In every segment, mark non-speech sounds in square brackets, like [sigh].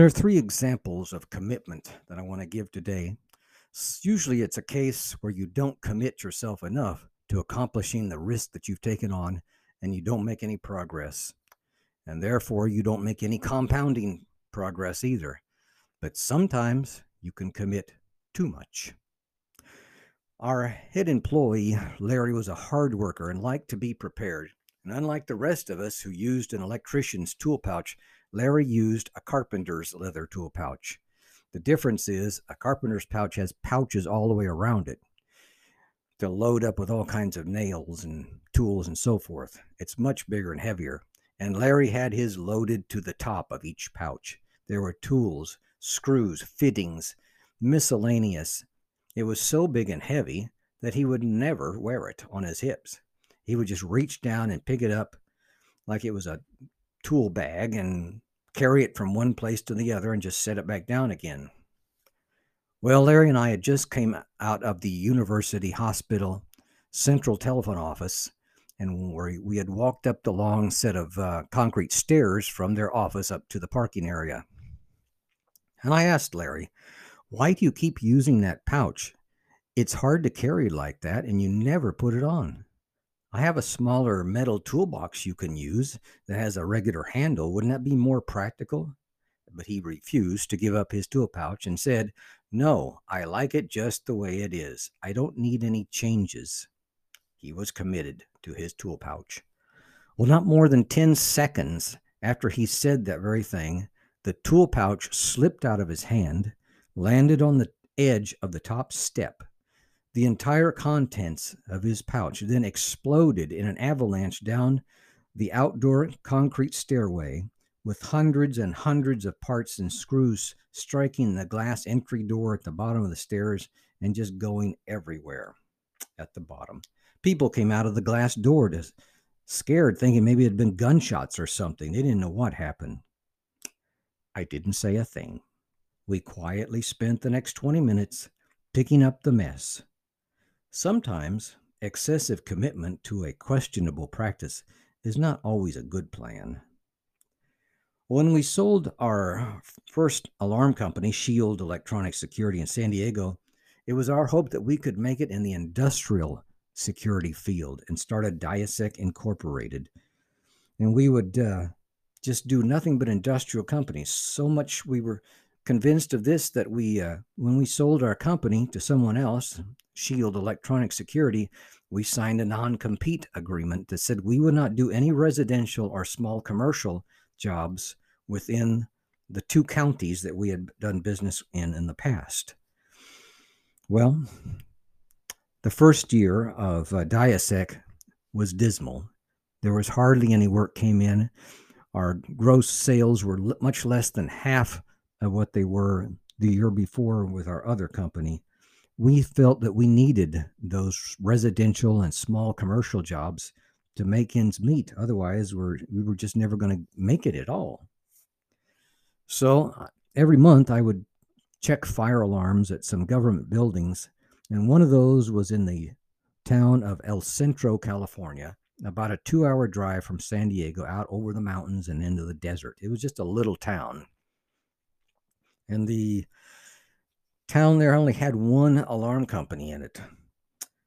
There are three examples of commitment that I want to give today. Usually, it's a case where you don't commit yourself enough to accomplishing the risk that you've taken on and you don't make any progress. And therefore, you don't make any compounding progress either. But sometimes you can commit too much. Our head employee, Larry, was a hard worker and liked to be prepared. And unlike the rest of us who used an electrician's tool pouch, Larry used a carpenter's leather tool pouch. The difference is a carpenter's pouch has pouches all the way around it to load up with all kinds of nails and tools and so forth. It's much bigger and heavier. And Larry had his loaded to the top of each pouch. There were tools, screws, fittings, miscellaneous. It was so big and heavy that he would never wear it on his hips. He would just reach down and pick it up like it was a tool bag and carry it from one place to the other and just set it back down again. Well, Larry and I had just came out of the University Hospital central telephone office, and we had walked up the long set of uh, concrete stairs from their office up to the parking area. And I asked Larry, "Why do you keep using that pouch? It's hard to carry like that, and you never put it on." I have a smaller metal toolbox you can use that has a regular handle. Wouldn't that be more practical? But he refused to give up his tool pouch and said, no, I like it just the way it is. I don't need any changes. He was committed to his tool pouch. Well, not more than 10 seconds after he said that very thing, the tool pouch slipped out of his hand, landed on the edge of the top step. The entire contents of his pouch then exploded in an avalanche down the outdoor concrete stairway with hundreds and hundreds of parts and screws striking the glass entry door at the bottom of the stairs and just going everywhere at the bottom. People came out of the glass door to, scared, thinking maybe it had been gunshots or something. They didn't know what happened. I didn't say a thing. We quietly spent the next 20 minutes picking up the mess. Sometimes excessive commitment to a questionable practice is not always a good plan. When we sold our first alarm company, Shield Electronic Security in San Diego, it was our hope that we could make it in the industrial security field and start a Diasec Incorporated. And we would uh, just do nothing but industrial companies. So much we were convinced of this that we, uh, when we sold our company to someone else, Shield Electronic Security, we signed a non compete agreement that said we would not do any residential or small commercial jobs within the two counties that we had done business in in the past. Well, the first year of uh, Diasec was dismal. There was hardly any work came in. Our gross sales were much less than half of what they were the year before with our other company. We felt that we needed those residential and small commercial jobs to make ends meet. Otherwise, we're, we were just never going to make it at all. So uh, every month I would check fire alarms at some government buildings, and one of those was in the town of El Centro, California, about a two hour drive from San Diego out over the mountains and into the desert. It was just a little town. And the town there only had one alarm company in it.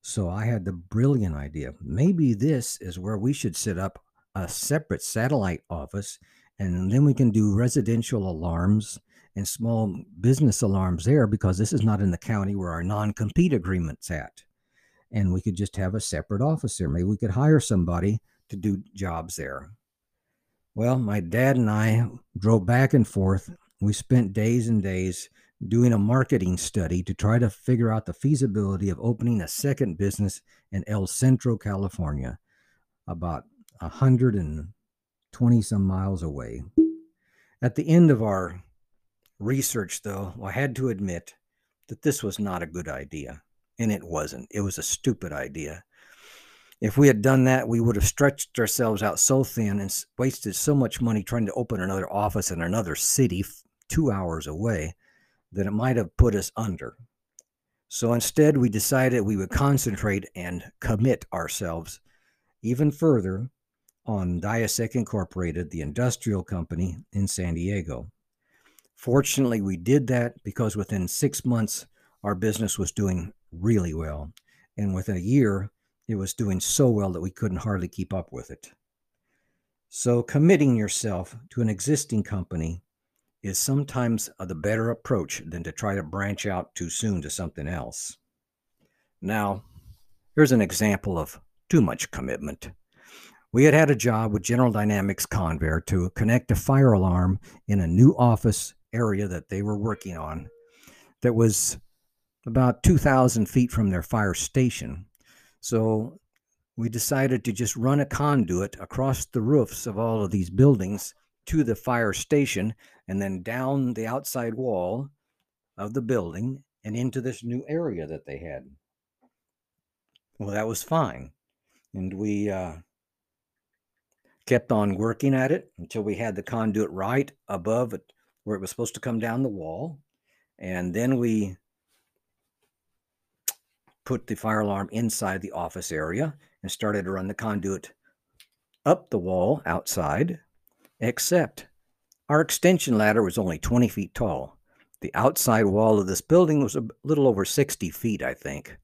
So I had the brilliant idea maybe this is where we should set up a separate satellite office and then we can do residential alarms and small business alarms there because this is not in the county where our non-compete agreement's at. And we could just have a separate office there. Maybe we could hire somebody to do jobs there. Well my dad and i drove back and forth we spent days and days doing a marketing study to try to figure out the feasibility of opening a second business in el centro california about a hundred and 20 some miles away. At the end of our research, though, I had to admit that this was not a good idea. And it wasn't. It was a stupid idea. If we had done that, we would have stretched ourselves out so thin and wasted so much money trying to open another office in another city two hours away that it might have put us under. So instead, we decided we would concentrate and commit ourselves even further on Diasec Incorporated, the industrial company in San Diego. Fortunately, we did that because within six months, our business was doing really well. And within a year, it was doing so well that we couldn't hardly keep up with it. So, committing yourself to an existing company is sometimes uh, the better approach than to try to branch out too soon to something else. Now, here's an example of too much commitment. We had had a job with General Dynamics Convair to connect a fire alarm in a new office area that they were working on that was about 2,000 feet from their fire station. So we decided to just run a conduit across the roofs of all of these buildings to the fire station and then down the outside wall of the building and into this new area that they had. Well, that was fine. And we uh, kept on working at it until we had the conduit right above it where it was supposed to come down the wall. And then we put the fire alarm inside the office area and started to run the conduit up the wall outside, except our extension ladder was only 20 feet tall. The outside wall of this building was a little over 60 feet, I think.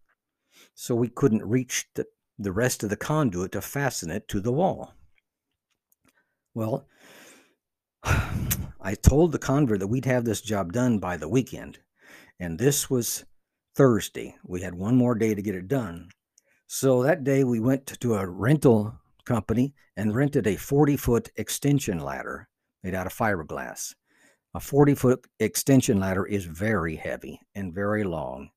So we couldn't reach the, the rest of the conduit to fasten it to the wall. Well, [sighs] I told the Convair that we'd have this job done by the weekend, and this was Thursday. We had one more day to get it done. So that day we went to a rental company and rented a 40 foot extension ladder made out of fiberglass. A 40 foot extension ladder is very heavy and very long.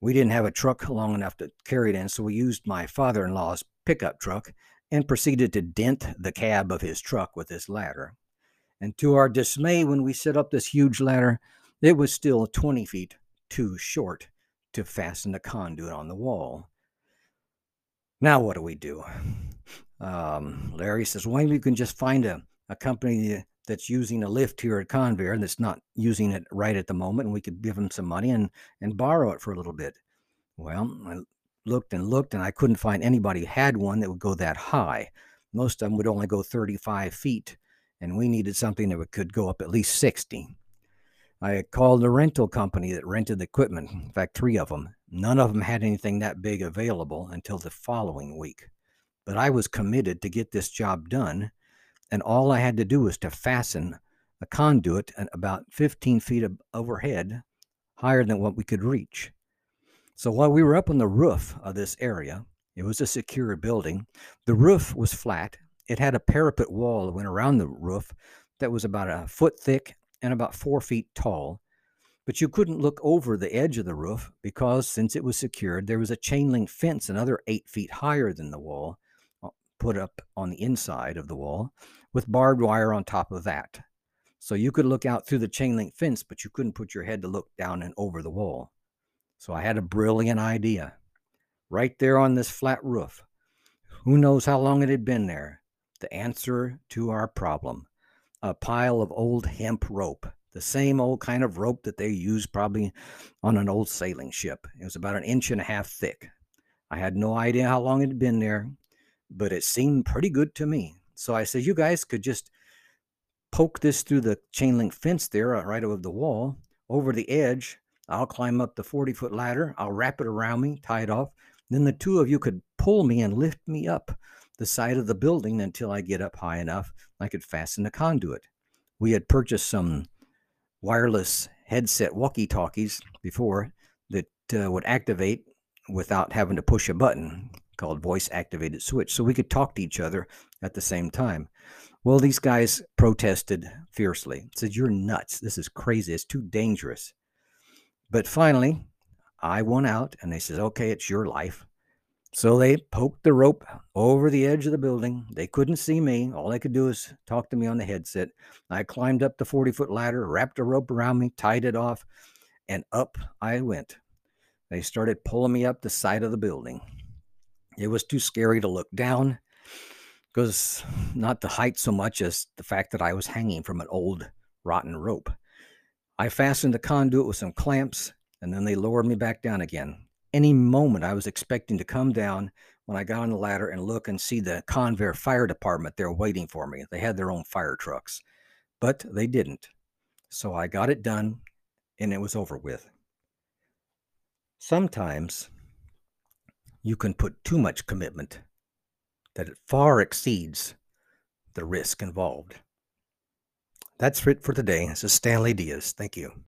We didn't have a truck long enough to carry it in, so we used my father in law's pickup truck and proceeded to dent the cab of his truck with this ladder. And to our dismay, when we set up this huge ladder, it was still 20 feet too short to fasten the conduit on the wall. Now, what do we do? Um, Larry says, well, maybe you can just find a, a company that's using a lift here at Convair and that's not using it right at the moment, and we could give them some money and, and borrow it for a little bit. Well, I looked and looked, and I couldn't find anybody had one that would go that high. Most of them would only go 35 feet, and we needed something that could go up at least 60. I called a rental company that rented the equipment, in fact, three of them. None of them had anything that big available until the following week. But I was committed to get this job done, and all I had to do was to fasten a conduit about 15 feet overhead, higher than what we could reach. So while we were up on the roof of this area, it was a secure building. The roof was flat. It had a parapet wall that went around the roof that was about a foot thick and about four feet tall, but you couldn't look over the edge of the roof because, since it was secured, there was a chain link fence another eight feet higher than the wall put up on the inside of the wall with barbed wire on top of that. So you could look out through the chain link fence, but you couldn't put your head to look down and over the wall. So I had a brilliant idea. Right there on this flat roof. Who knows how long it had been there? The answer to our problem a pile of old hemp rope, the same old kind of rope that they used probably on an old sailing ship. It was about an inch and a half thick. I had no idea how long it had been there, but it seemed pretty good to me. So I said, You guys could just poke this through the chain link fence there, uh, right over the wall, over the edge. I'll climb up the 40 foot ladder. I'll wrap it around me, tie it off. Then the two of you could pull me and lift me up the side of the building until I get up high enough I could fasten the conduit. We had purchased some wireless headset walkie talkies before that uh, would activate without having to push a button called voice activated switch. So we could talk to each other at the same time. Well, these guys protested fiercely, said, You're nuts. This is crazy. It's too dangerous. But finally, I won out and they said, Okay, it's your life. So they poked the rope over the edge of the building. They couldn't see me. All they could do is talk to me on the headset. I climbed up the 40 foot ladder, wrapped a rope around me, tied it off, and up I went. They started pulling me up the side of the building. It was too scary to look down because not the height so much as the fact that I was hanging from an old rotten rope. I fastened the conduit with some clamps and then they lowered me back down again any moment I was expecting to come down when I got on the ladder and look and see the Convair Fire Department there waiting for me. They had their own fire trucks, but they didn't. So I got it done and it was over with. Sometimes you can put too much commitment that it far exceeds the risk involved. That's it for today. This is Stanley Diaz. Thank you.